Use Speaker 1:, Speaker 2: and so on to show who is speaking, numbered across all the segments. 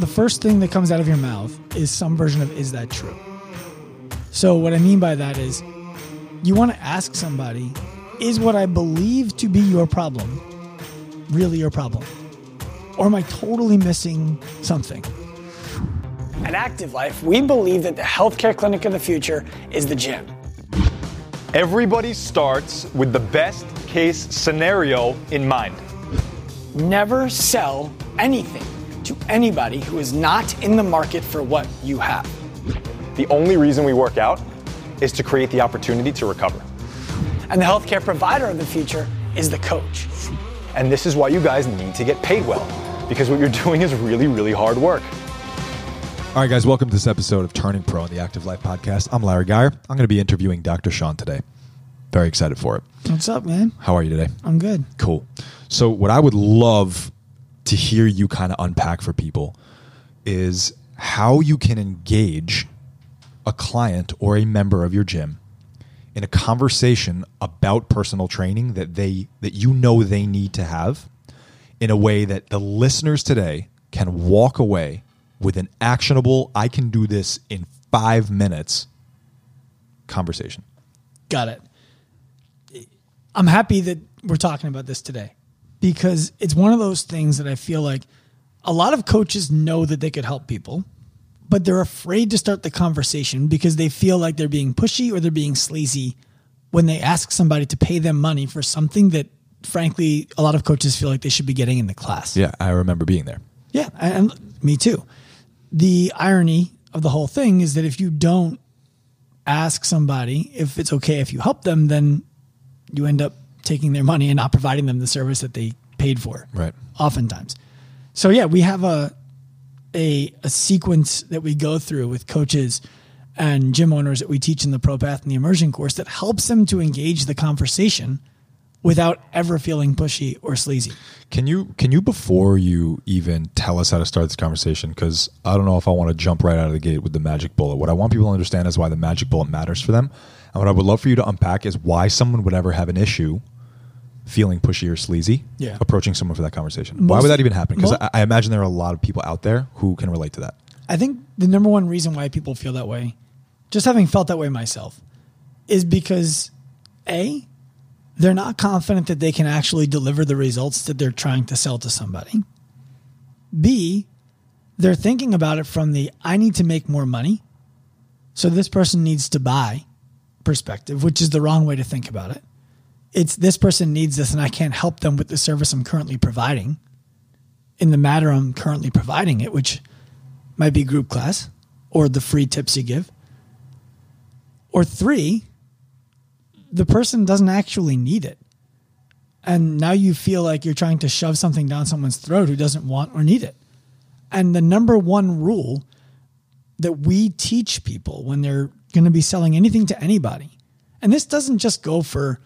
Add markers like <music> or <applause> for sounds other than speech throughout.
Speaker 1: the first thing that comes out of your mouth is some version of is that true? So what I mean by that is you want to ask somebody, is what I believe to be your problem really your problem? Or am I totally missing something? At Active Life, we believe that the healthcare clinic of the future is the gym.
Speaker 2: Everybody starts with the best case scenario in mind.
Speaker 1: Never sell anything to anybody who is not in the market for what you have.
Speaker 2: The only reason we work out is to create the opportunity to recover.
Speaker 1: And the healthcare provider of the future is the coach.
Speaker 2: And this is why you guys need to get paid well, because what you're <laughs> doing is really, really hard work.
Speaker 3: All right, guys, welcome to this episode of Turning Pro on the Active Life Podcast. I'm Larry Gaier. I'm going to be interviewing Dr. Sean today. Very excited for it.
Speaker 1: What's up, man?
Speaker 3: How are you today?
Speaker 1: I'm good.
Speaker 3: Cool. So, what I would love to hear you kind of unpack for people is how you can engage a client or a member of your gym in a conversation about personal training that they that you know they need to have in a way that the listeners today can walk away with an actionable I can do this in 5 minutes conversation.
Speaker 1: Got it. I'm happy that we're talking about this today because it's one of those things that I feel like a lot of coaches know that they could help people, but they're afraid to start the conversation because they feel like they're being pushy or they're being sleazy when they ask somebody to pay them money for something that frankly a lot of coaches feel like they should be getting in the class.
Speaker 3: Yeah, I remember being there.
Speaker 1: Yeah, and me too. The irony of the whole thing is that if you don't ask somebody if it's okay if you help them, then you end up taking their money and not providing them the service that they paid for.
Speaker 3: Right.
Speaker 1: Oftentimes. So yeah, we have a a a sequence that we go through with coaches and gym owners that we teach in the Pro Path and the Immersion course that helps them to engage the conversation without ever feeling pushy or sleazy.
Speaker 3: Can you can you before you even tell us how to start this conversation because I don't know if I want to jump right out of the gate with the magic bullet. What I want people to understand is why the magic bullet matters for them. And what I would love for you to unpack is why someone would ever have an issue feeling pushy or sleazy
Speaker 1: Yeah.
Speaker 3: approaching someone for that conversation. why would that even happen? Because I, I imagine there are a lot of people out there who can relate to that.
Speaker 1: I think the number one reason why people feel that way, just having felt that way myself, is because A, they're not confident that they can actually deliver the results that they're trying to sell to somebody. B, they're thinking about it from the I need to make more money. So this person needs to buy perspective, which is the wrong way to think about it. It's this person needs this and I can't help them with the service I'm currently providing in the matter I'm currently providing it, which might be group class or the free tips you give. Or three, the person doesn't actually need it. And now you feel like you're trying to shove something down someone's throat who doesn't want or need it. And the number one rule that we teach people when they're going to be selling anything to anybody, and this doesn't just go for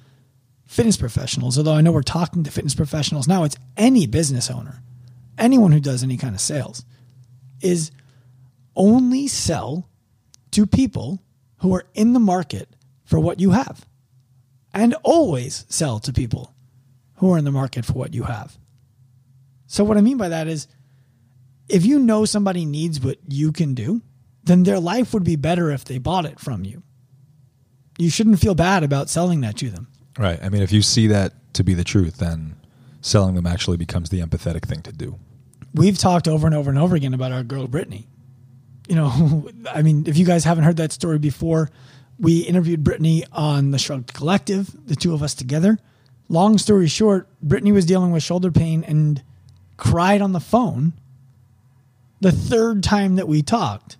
Speaker 1: fitness professionals, although I know we're talking to fitness professionals now, it's any business owner, anyone who does any kind of sales, is only sell to people who are in the market for what you have. And always sell to people who are in the market for what you have. So, what I mean by that is if you know somebody needs what you can do, then their life would be better if they bought it from you. You shouldn't feel bad about selling that to them.
Speaker 3: Right. I mean, if you see that to be the truth, then selling them actually becomes the empathetic thing to do.
Speaker 1: we've talked over and over and over again about our girl Brittany. You know, <laughs> I mean, if you guys haven't heard that story before, we interviewed Brittany on the Shrugged Collective, the two of us together. Long story short, Brittany was dealing with shoulder pain and cried on the phone the third time that we talked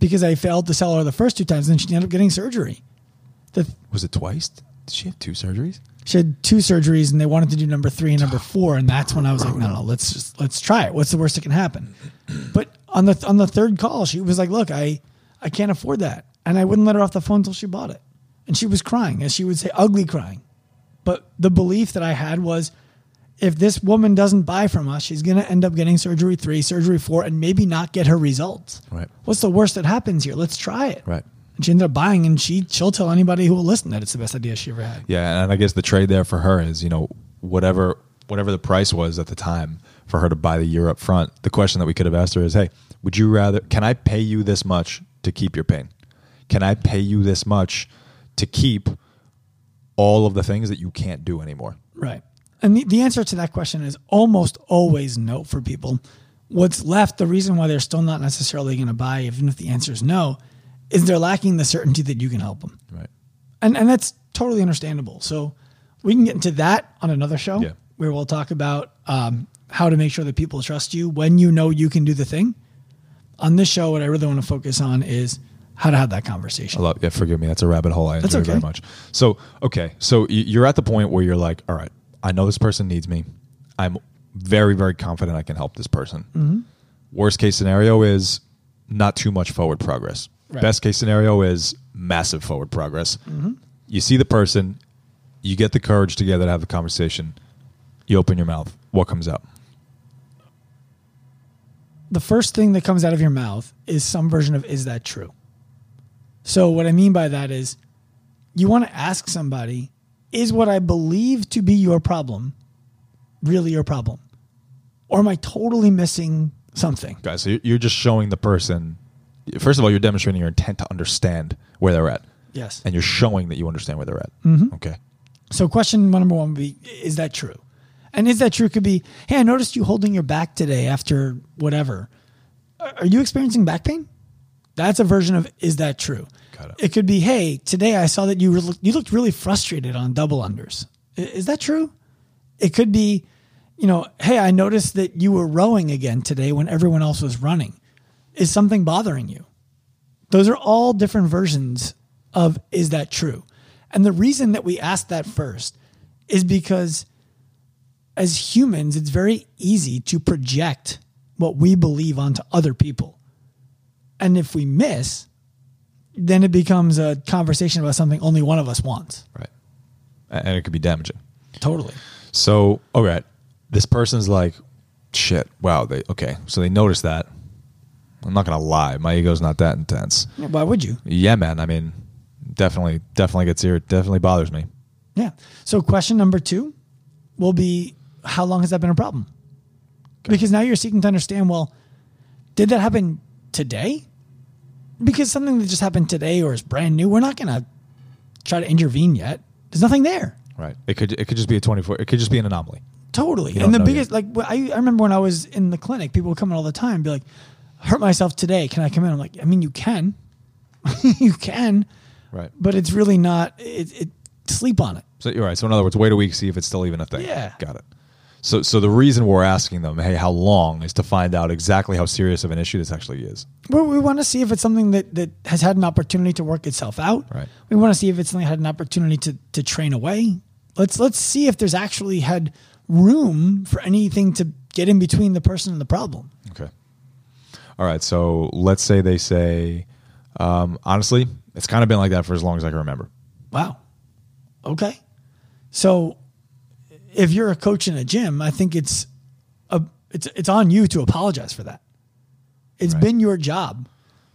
Speaker 1: because I failed to sell her the first two times, and she ended up getting surgery. The,
Speaker 3: Was it twice? Did she have two surgeries?
Speaker 1: she had two surgeries and they wanted to do number three and number four and that's when i was like no no let's just let's try it. What's the worst that can happen? But on the on the third call she was like look i i can't afford that. And i wouldn't let her off the phone until she bought it. And she was crying as she would say ugly crying. But the belief that i had was if this woman doesn't buy from us she's going to end up getting surgery three surgery four and maybe not get her results.
Speaker 3: Right.
Speaker 1: what's the worst that happens here? Let's try it.
Speaker 3: Right.
Speaker 1: And she ended up buying and she she'll tell anybody who will listen that it's the best idea she ever had
Speaker 3: Yeah, and I guess the trade there for her is, you know, whatever whatever the price was at the time for her to buy the year up front. The question that we could have asked her is, "Hey, would you rather? Can I pay you this much to keep your pain? Can I pay you this much to keep all of the things that you can't do anymore?"
Speaker 1: Right. And the, the answer to that question is almost always no for people. What's left, the reason why they're still not necessarily going to buy, even if the answer is no, is they're lacking the certainty that you can help them.
Speaker 3: Right.
Speaker 1: And, and that's totally understandable. So we can get into that on another show
Speaker 3: Yeah.
Speaker 1: where we'll talk about um, how to make sure that people trust you when you know you can do the thing. On this show, what I really want to focus on is how to have that conversation.
Speaker 3: I love. Yeah, forgive me. That's a rabbit hole I enjoy very much. So okay, so you're at the point where you're like, all right, I know this person needs me. I'm very very confident I can help this person.
Speaker 1: Mm-hmm.
Speaker 3: Worst case scenario is not too much forward progress.
Speaker 1: Right.
Speaker 3: Best case scenario is massive forward progress.
Speaker 1: Mm-hmm.
Speaker 3: You see the person, you get the courage together to have the conversation. You open your mouth. What comes out?
Speaker 1: the first thing that comes out of your mouth is some version of is that true so what i mean by that is you want to ask somebody is what i believe to be your problem really your problem or am i totally missing something
Speaker 3: Guys, so you're- you're just showing the person. First of all, you're demonstrating your intent to understand where they're at.
Speaker 1: yes
Speaker 3: and you're showing that you understand where they're at. Mm-hmm. Okay.
Speaker 1: so question number one would be is that true and is that true could be hey i noticed you holding your back today after whatever are you experiencing back pain that's a version of is that true
Speaker 3: Got it.
Speaker 1: it could be hey today i saw that you were, you looked really frustrated on double unders is that true it could be you know hey i noticed that you were rowing again today when everyone else was running is something bothering you those are all different versions of is that true and the reason that we ask that first is because as humans it's very easy to project what we believe onto other people and if we miss then it becomes a conversation about something only one of us wants
Speaker 3: Right. And it could be damaging.
Speaker 1: totally
Speaker 3: So, all right, this person's like, shit, wow, they, okay. So they notice that. I'm not going to lie. My ego's not that intense.
Speaker 1: Yeah, why would you
Speaker 3: Yeah, man. I mean, definitely, definitely gets here. Definitely bothers me.
Speaker 1: yeah so question number two will be how long has that been a problem because now you're seeking to understand well did that happen today because something that just happened today or is brand new we're not going to try to intervene yet there's nothing there
Speaker 3: Right. It could, it could just be a 24, it could just be an anomaly.
Speaker 1: Totally. And the biggest,
Speaker 3: yet.
Speaker 1: like, I, I remember when I was in the clinic, people would come in all the time and be like, hurt myself today. Can I come in? I'm like, I mean, you can. <laughs> you can,
Speaker 3: Right.
Speaker 1: but it's really not, it, it, sleep on it.
Speaker 3: So you're right. So in other words, wait a week, see if it's still even a thing.
Speaker 1: Yeah.
Speaker 3: Got it. So, so the reason we're asking them, hey, how long, is to find out exactly how serious of an issue this actually is.
Speaker 1: We, we want to see if it's something that, that has had an opportunity to work itself out.
Speaker 3: Right.
Speaker 1: We want to see if it's something that had an opportunity to, to train away. Let's, let's see if there's actually had room for anything to get in between the person and the problem.
Speaker 3: Okay. All right. So let's say they say, um, honestly, it's kind of been like that for as long as I can remember.
Speaker 1: Wow. Okay. So if you're a coach in a gym, I think it's a it's it's on you to apologize for that. It's
Speaker 3: Right.
Speaker 1: been your job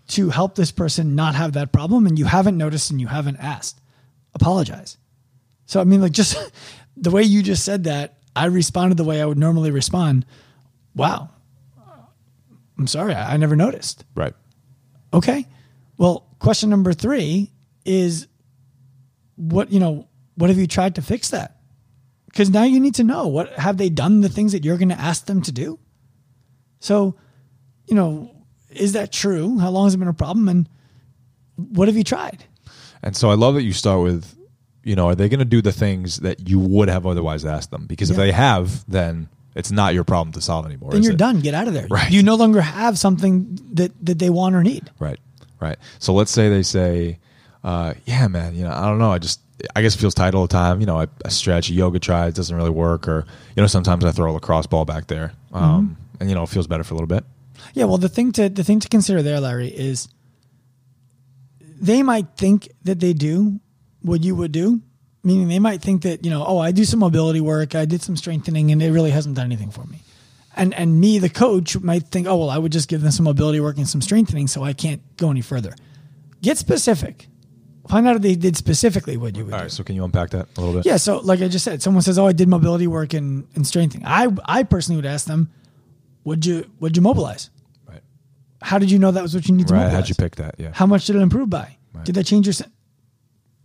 Speaker 1: to help this person not have that problem and you haven't noticed and you haven't asked. Apologize. So I mean like just <laughs> the way you just said that, I responded the way I would normally respond. Wow. I'm sorry, I, I never noticed.
Speaker 3: Right.
Speaker 1: Okay. Well, question number three is what, you know, what have you tried to fix that? Because now you need to know what have they done the things that you're going to ask them to do? So, you know, is that true? How long has it been a problem? And what have you tried?
Speaker 3: And so I love that you start with, you know, are they going to do the things that you would have otherwise asked them? Because if they have, then it's not your problem to solve anymore.
Speaker 1: Then you're
Speaker 3: it?
Speaker 1: done. Get out of there.
Speaker 3: Right.
Speaker 1: You no longer have something that, that they want or need.
Speaker 3: Right. Right. So let's say they say, uh, yeah, man, you know, I don't know. I just, I guess it feels tight all the time. You know, I, I stretch, yoga tries, doesn't really work. Or, you know, sometimes I throw a lacrosse ball back there. Um, and, you know, it feels better for a little bit.
Speaker 1: Yeah, well, the thing to the thing to consider there, Larry, is they might think that they do what you would do, meaning they might think that you know, oh, I do some mobility work, I did some strengthening, and it really hasn't done anything for me. And and me, the coach, might think, oh, well, I would just give them some mobility work and some strengthening, so I can't go any further. Get specific. Find out if they did specifically what you would
Speaker 3: All
Speaker 1: do.
Speaker 3: So can you unpack that a little bit?
Speaker 1: Yeah, so like I just said, someone says, "Oh, I did mobility work and, and strengthening." I I personally would ask them, What'd you what'd you mobilize?
Speaker 3: Right.
Speaker 1: How did you know that was what you need to
Speaker 3: Right.
Speaker 1: mobilize?
Speaker 3: How'd you pick that? Yeah.
Speaker 1: How much did it improve by?
Speaker 3: Right.
Speaker 1: Did that change your?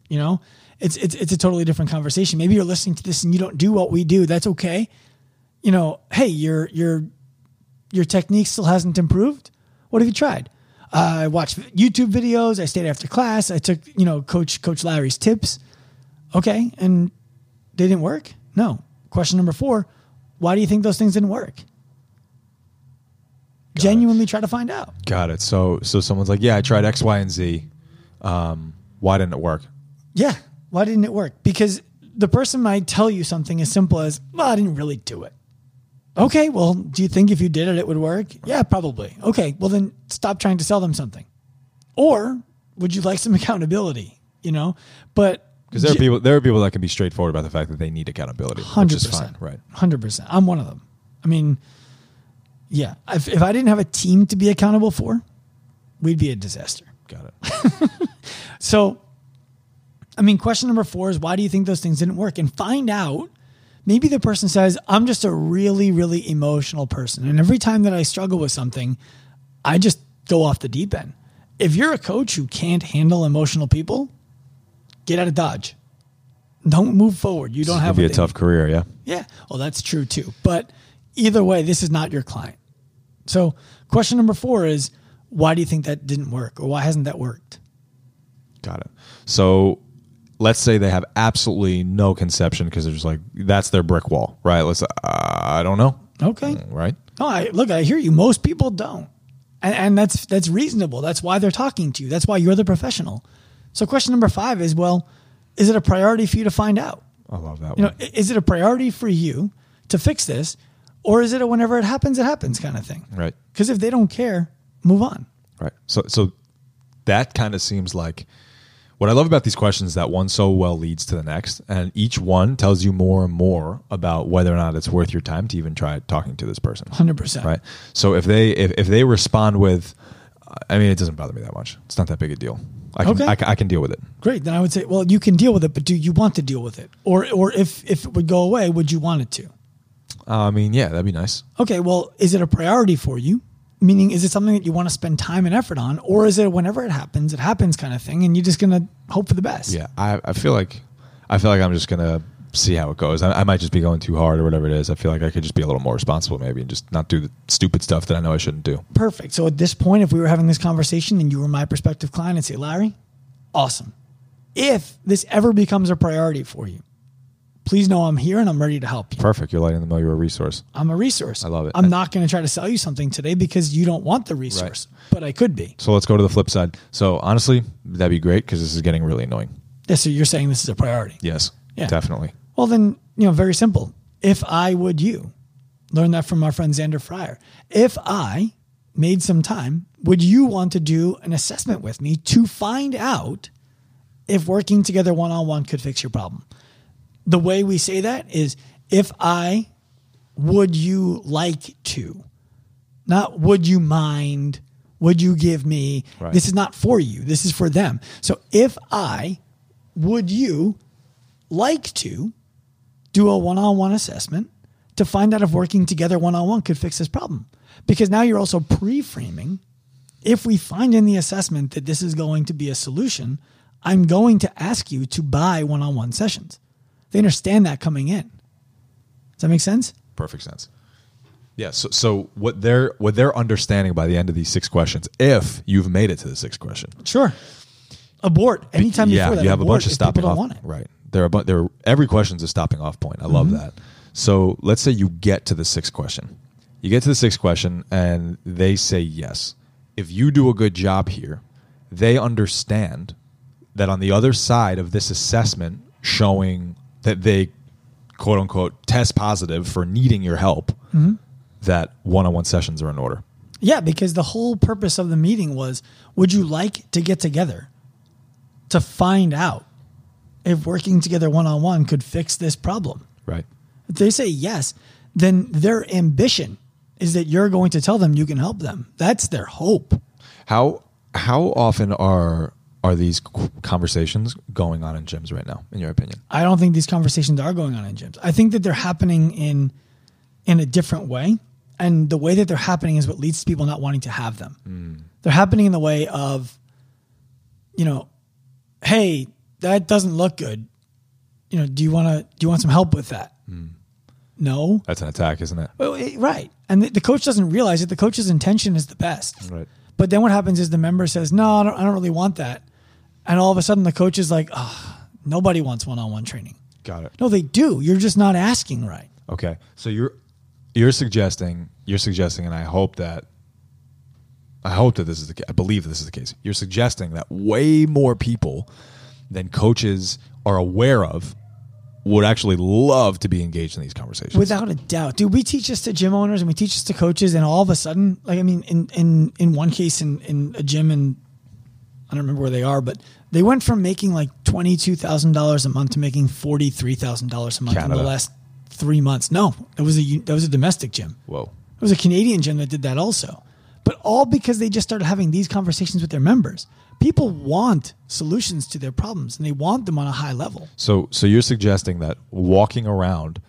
Speaker 1: You know, it's it's it's a totally different conversation. Maybe you're listening to this and you don't do what we do. That's okay. You know, hey, your your your technique still hasn't improved. What have you tried? Uh, I watched YouTube videos. I stayed after class. I took you know Coach Coach Larry's tips. Okay, and they didn't work. No. Question number four: Why do you think those things didn't work? Genuinely try to find out.
Speaker 3: Got it. So so someone's like, yeah, I tried X, Y, and Z. Um, why didn't it work?
Speaker 1: Yeah. Why didn't it work? Because the person might tell you something as simple as, well, I didn't really do it. Okay. Well, do you think if you did it, it would work? Yeah, probably. Okay. Well, then stop trying to sell them something. Or would you like some <laughs> accountability? You know, but
Speaker 3: Because there are people there are people that can be straightforward about the fact that they need accountability, which
Speaker 1: hundred
Speaker 3: is fine. Right.
Speaker 1: Hundred percent. I'm one of them. I mean, yeah. If, if I didn't have a team to be accountable for, we'd be a disaster.
Speaker 3: Got it. <laughs>
Speaker 1: So, I mean, question number four is why do you think those things didn't work? And find out. Maybe the person says, I'm just a really, really emotional person. And every time that I struggle with something, I just go off the deep end. If you're a coach who can't handle emotional people, get out of Dodge. Don't move forward. You don't have
Speaker 3: be a tough career, yeah.
Speaker 1: yeah, well, that's true too. But either way, this is not your client. So, question number four is why do you think that didn't work or why hasn't that worked?
Speaker 3: Got it. So let's say they have absolutely no conception because they're just like that's their brick wall, right? Let's uh, I don't know,
Speaker 1: Okay.
Speaker 3: right?
Speaker 1: No, I look, I hear you. Most people don't. And, and that's that's reasonable. That's why they're talking to you. That's why you're the professional. So question number five is well, is it a priority for you to find out?
Speaker 3: I love that
Speaker 1: You know,
Speaker 3: one.
Speaker 1: i- is it a priority for you to fix this? Or is it a whenever it happens, it happens kind of thing?
Speaker 3: Right.
Speaker 1: Because if they don't care, move on.
Speaker 3: Right. So so that kind of seems like what I love about these questions is that one so well leads to the next, and each one tells you more and more about whether or not it's worth your time to even try talking to this person.
Speaker 1: 100%.
Speaker 3: Right. So if they if, if they respond with, I mean, it doesn't bother me that much. It's not that big a deal. I can
Speaker 1: Okay.
Speaker 3: I, can- I can deal with it.
Speaker 1: Great. Then I would say, well, you can deal with it, but do you want to deal with it? Or or if if it would go away, would you want it to?
Speaker 3: Uh, I mean, yeah, that'd be nice.
Speaker 1: Okay, well, is it a priority for you? Meaning, is it something that you want to spend time and effort on, or is it whenever it happens, it happens kind of thing, and you're just gonna hope for the best?
Speaker 3: Yeah, I, I feel like I feel like I'm just gonna see how it goes. I, I might just be going too hard or whatever it is. I feel like I could just be a little more responsible maybe and just not do the stupid stuff that I know I shouldn't do.
Speaker 1: Perfect. So at this point, if we were having this conversation and you were my prospective client, I'd say, Larry, awesome. If this ever becomes a priority for you, please know I'm here and I'm ready to help you.
Speaker 3: Perfect. You're letting them know you're a resource.
Speaker 1: I'm a resource.
Speaker 3: I love it.
Speaker 1: I'm
Speaker 3: And-
Speaker 1: not going to try to sell you something today because you don't want the resource, but I could be.
Speaker 3: So let's go to the flip side. So honestly, that'd be great because this is getting really annoying.
Speaker 1: Yeah, so you're saying this is a priority.
Speaker 3: Yes,
Speaker 1: Yeah.
Speaker 3: definitely.
Speaker 1: Well, then, you know, very simple. If I would you, learn that from our friend Xander Fryer. If I made some time, would you want to do an assessment with me to find out if working together one on one could fix your problem? The way we say that is if I would you like to, not would you mind, would you give me?
Speaker 3: Right.
Speaker 1: This is not for you, this is for them. So if I would you like to do a one on one assessment to find out if working together one on one could fix this problem. Because now you're also pre framing if we find in the assessment that this is going to be a solution, I'm going to ask you to buy one on one sessions. They understand that coming in. Does that make sense?
Speaker 3: Perfect sense. Yeah. So, so what they're what they're understanding by the end of these six questions, if you've made it to the sixth question,
Speaker 1: Sure. Abort anytime
Speaker 3: yeah,
Speaker 1: before that.
Speaker 3: you have a bunch of stopping off. Right. There are a bu- there. Every question's a stopping off point. I
Speaker 1: Mm-hmm.
Speaker 3: love that. So let's say you get to the sixth question. You get to the sixth question, and they say yes. If you do a good job here, they understand that on the other side of this assessment, showing that they quote unquote test positive for needing your help,
Speaker 1: Mm-hmm.
Speaker 3: that one on one sessions are in order.
Speaker 1: Yeah, because the whole purpose of the meeting was would you like to get together to find out if working together one on one could fix this problem?
Speaker 3: Right.
Speaker 1: If they say yes, then their ambition is that you're going to tell them you can help them. That's their hope.
Speaker 3: How how often are are these conversations going on in gyms right now? In your opinion?
Speaker 1: I don't think these conversations are going on in gyms. I think that they're happening in in a different way. And the way that they're happening is what leads to people not wanting to have them. Hmm. They're happening in the way of, you know, hey, that doesn't look good. You know, do you want to do you want some help with that? Hmm. No.
Speaker 3: That's an attack, isn't it?
Speaker 1: Well, it- right. And the, the coach doesn't realize it. The coach's intention is the best.
Speaker 3: Right.
Speaker 1: But then what happens is the member says, no, I don't, I don't really want that. And all of a sudden the coach is like, oh, nobody wants one-on-one training.
Speaker 3: Got it.
Speaker 1: No, they do. You're just not asking right.
Speaker 3: Okay. So you're you're suggesting you're suggesting, and I hope that I hope that this is the case. I believe this is the case. You're suggesting that way more people than coaches are aware of would actually love to be engaged in these conversations.
Speaker 1: Without a doubt, dude. We teach this to gym owners and we teach this to coaches, and all of a sudden, like I mean, in in in one case, in in a gym, and I don't remember where they are, but they went from making like twenty two thousand dollars a month to making forty three thousand dollars a month in the last three months. No, it was a that was a domestic gym.
Speaker 3: Whoa.
Speaker 1: It was a Canadian gym that did that also, but all because they just started having these conversations with their members. People want solutions to their problems, and they want them on a high level.
Speaker 3: So so you're suggesting that walking around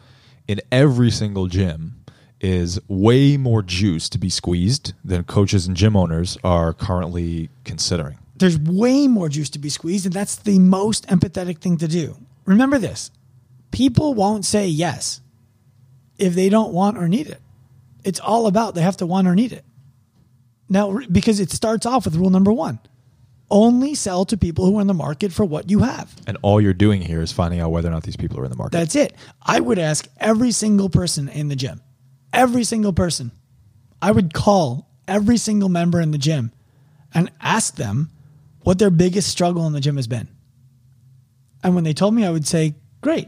Speaker 3: in every single gym is way more juice to be squeezed than coaches and gym owners are currently considering.
Speaker 1: There's way more juice to be squeezed, and that's the most empathetic thing to do. Remember this people won't say yes if they don't want or need it. It's all about they have to want or need it. Now, because it starts off with rule number one only sell to people who are in the market for what you have.
Speaker 3: And all you're doing here is finding out whether or not these people are in the market.
Speaker 1: That's it. I would ask every single person in the gym, every single person. I would call every single member in the gym and ask them what their biggest struggle in the gym has been. And when they told me, I would say, Great.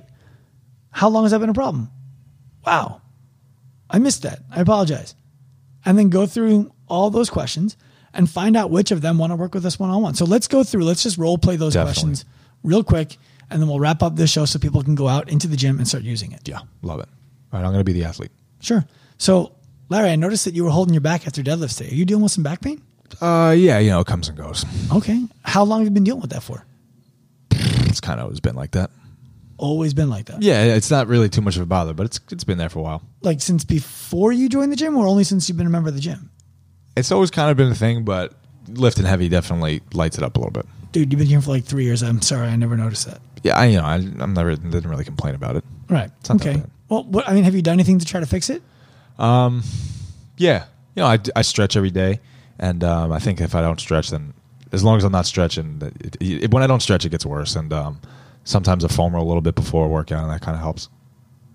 Speaker 1: How long has that been a problem? Wow. I missed that. I apologize. And then go through all those questions and find out which of them want to work with us one on one. So let's go through, let's just role play those
Speaker 3: Definitely.
Speaker 1: questions real quick, and then we'll wrap up this show so people can go out into the gym and start using it.
Speaker 3: yeah, love it. All right, I'm going to be the athlete.
Speaker 1: Sure. So, Larry, I noticed that you were holding your back after deadlifts today. Are you dealing with some back pain?
Speaker 3: Uh, yeah, you know, it comes and goes.
Speaker 1: Okay. How long have you been dealing with that for?
Speaker 3: It's kind of always been like that.
Speaker 1: Always been like that.
Speaker 3: Yeah, it's not really too much of a bother, but it's it's been there for a while.
Speaker 1: Like since before you joined the gym or only since you've been a member of the gym?
Speaker 3: It's always kind of been a thing, but lifting heavy definitely lights it up a little bit.
Speaker 1: Dude, you've been here for like three years. I'm sorry. I never noticed that.
Speaker 3: Yeah, I you know I, I'm never didn't really complain about it.
Speaker 1: Right.
Speaker 3: not that
Speaker 1: okay.
Speaker 3: bad.
Speaker 1: Well, what, I mean, have you done anything to try to fix it?
Speaker 3: Um, Yeah, you know I, I stretch every day, and um, I think if I don't stretch, then as long as I'm not stretching, it, it, when I don't stretch, it gets worse. And um, sometimes I foam roll a little bit before a workout, and that kind of helps.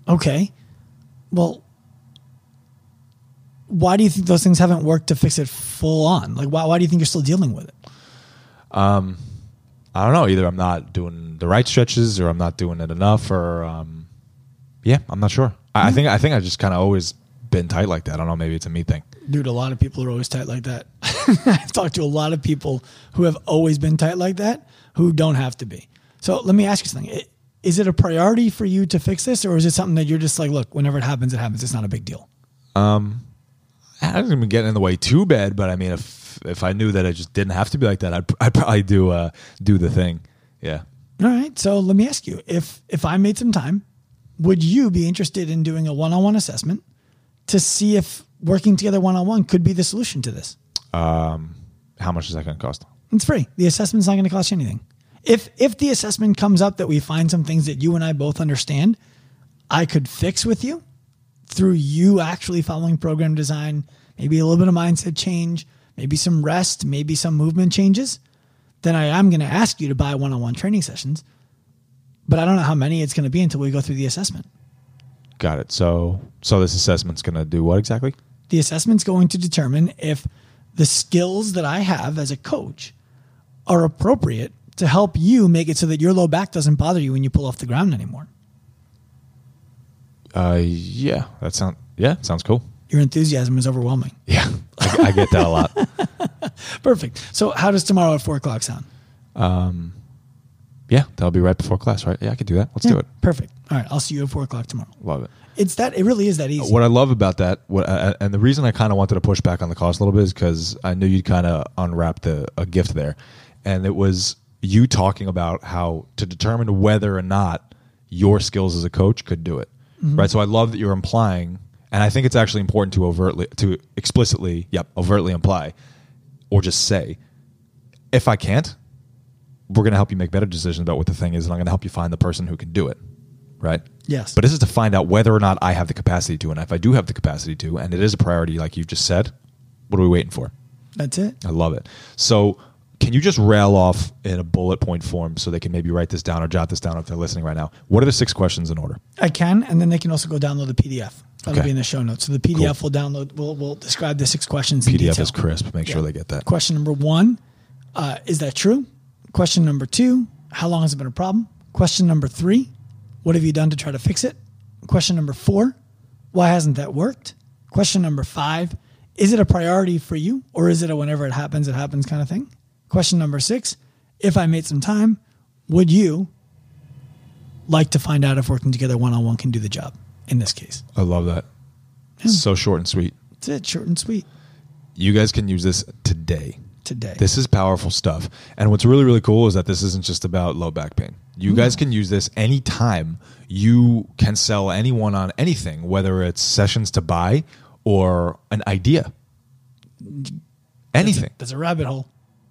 Speaker 1: Okay. Well, why do you think those things haven't worked to fix it full on? Like, why, why do you think you're still dealing with it?
Speaker 3: Um, I don't know. Either I'm not doing the right stretches, or I'm not doing it enough, or um, yeah, I'm not sure. I, I think I think I just kind of always been tight like that. I don't know. Maybe it's a me thing.
Speaker 1: Dude, a lot of people are always tight like that. <laughs> I've talked to a lot of people who have always been tight like that who don't have to be. So let me ask you something. Is it a priority for you to fix this, or is it something that you're just like, look, whenever it happens, it happens. It's not a big deal.
Speaker 3: Um, I didn't even get in the way too bad, but I mean, if if I knew that I just didn't have to be like that, I'd, I'd probably do uh, do the thing. Yeah.
Speaker 1: All right. So let me ask you if if I made some time, would you be interested in doing a one on one assessment to see if working together one on one could be the solution to this?
Speaker 3: Um, how much is that going to cost?
Speaker 1: It's free. The assessment's not going to cost you anything. If if the assessment comes up that we find some things that you and I both understand, I could fix with you through you actually following program design, maybe a little bit of mindset change, maybe some rest, maybe some movement changes, then I am going to ask you to buy one-on-one training sessions. But I don't know how many it's going to be until we go through the assessment.
Speaker 3: Got it. So so this assessment's going to do what exactly?
Speaker 1: The assessment's going to determine if the skills that I have as a coach are appropriate to help you make it so that your low back doesn't bother you when you pull off the ground anymore.
Speaker 3: Uh, yeah, that sounds yeah, sounds cool.
Speaker 1: Your enthusiasm is overwhelming. <laughs>
Speaker 3: Yeah, I, I get that a lot. <laughs>
Speaker 1: Perfect. So, how does tomorrow at four o'clock sound?
Speaker 3: Yeah, that'll be right before class, right? Yeah, I could do that. Let's do it.
Speaker 1: Perfect. All right. I'll see you at four o'clock tomorrow.
Speaker 3: Love it.
Speaker 1: It's that. It really is that easy.
Speaker 3: What I love about that, what uh, and the reason I kind of wanted to push back on the cost a little bit is because I knew you'd kind of unwrap the a gift there, and it was you talking about how to determine whether or not your skills as a coach could do it, right? So I love that you're implying And I think it's actually important to overtly, to explicitly, yep, overtly imply, or just say, if I can't, we're going to help you make better decisions about what the thing is, and I'm going to help you find the person who can do it. Right?
Speaker 1: Yes.
Speaker 3: But this is to find out whether or not I have the capacity to. And if I do have the capacity to, and it is a priority, like you've just said, what are we waiting for?
Speaker 1: That's it.
Speaker 3: I love it. So, can you just rail off in a bullet point form so they can maybe write this down or jot this down if they're listening right now? What are the six questions in order?
Speaker 1: I can, and then they can also go download the PDF. That'll
Speaker 3: Okay.
Speaker 1: be in the show notes. So the PDF will download. We'll, we'll describe the six questions. in
Speaker 3: PDF is crisp. Make sure they get that.
Speaker 1: Question number one: uh, Is that true? Question number two: How long has it been a problem? Question number three: What have you done to try to fix it? Question number four: Why hasn't that worked? Question number five: Is it a priority for you, or is it a whenever it happens, it happens kind of thing? Question number six: If I made some time, would you like to find out if working together one on one can do the job? In this case,
Speaker 3: I love that. So short and sweet.
Speaker 1: that's it. Short and sweet.
Speaker 3: You guys can use this today.
Speaker 1: Today.
Speaker 3: This is powerful stuff. And what's really, really cool is that this isn't just about low back pain. You guys can use this anytime you can sell anyone on anything, whether it's sessions to buy or an idea. Anything.
Speaker 1: That's a rabbit hole.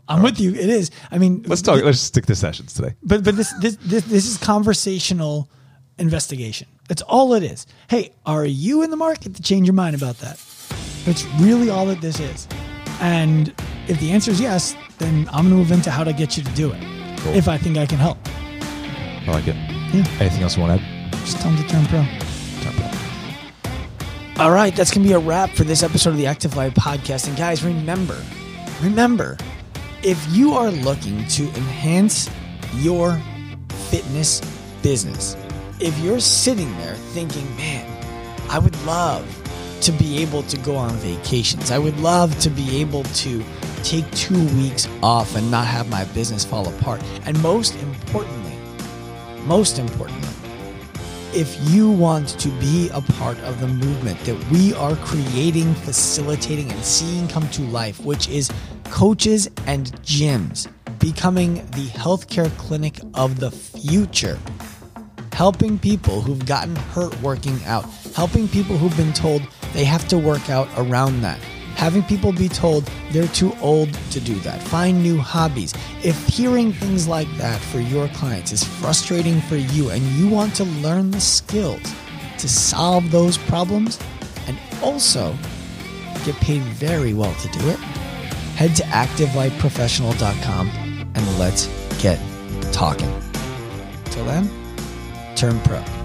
Speaker 1: I'm with you. It is. I mean,
Speaker 3: Let's talk. Let's stick to sessions today.
Speaker 1: But but this this this, this is conversational investigation. That's all it is. Hey, are you in the market to change your mind about that? That's really all that this is. And if the answer is yes, then I'm going to move into how to get you to do it.
Speaker 3: Cool.
Speaker 1: If I think I can help,
Speaker 3: I like it.
Speaker 1: Yeah.
Speaker 3: Anything else you want to add?
Speaker 1: just tell them to turn pro.
Speaker 3: Turn pro.
Speaker 1: All right, that's going to be a wrap for this episode of the Active Life podcast. And guys, remember, remember, if you are looking to enhance your fitness business, if you're sitting there thinking, man, I would love to be able to go on vacations, I would love to be able to take two weeks off and not have my business fall apart. And most importantly, most importantly, if you want to be a part of the movement that we are creating, facilitating, and seeing come to life, which is coaches and gyms becoming the healthcare clinic of the future, helping people who've gotten hurt working out, helping people who've been told they have to work out around that. Having people be told they're too old to do that. Find new hobbies. If hearing things like that for your clients is frustrating for you and you want to learn the skills to solve those problems and also get paid very well to do it, head to activelifeprofessional.com and let's get talking. Till then, turn pro.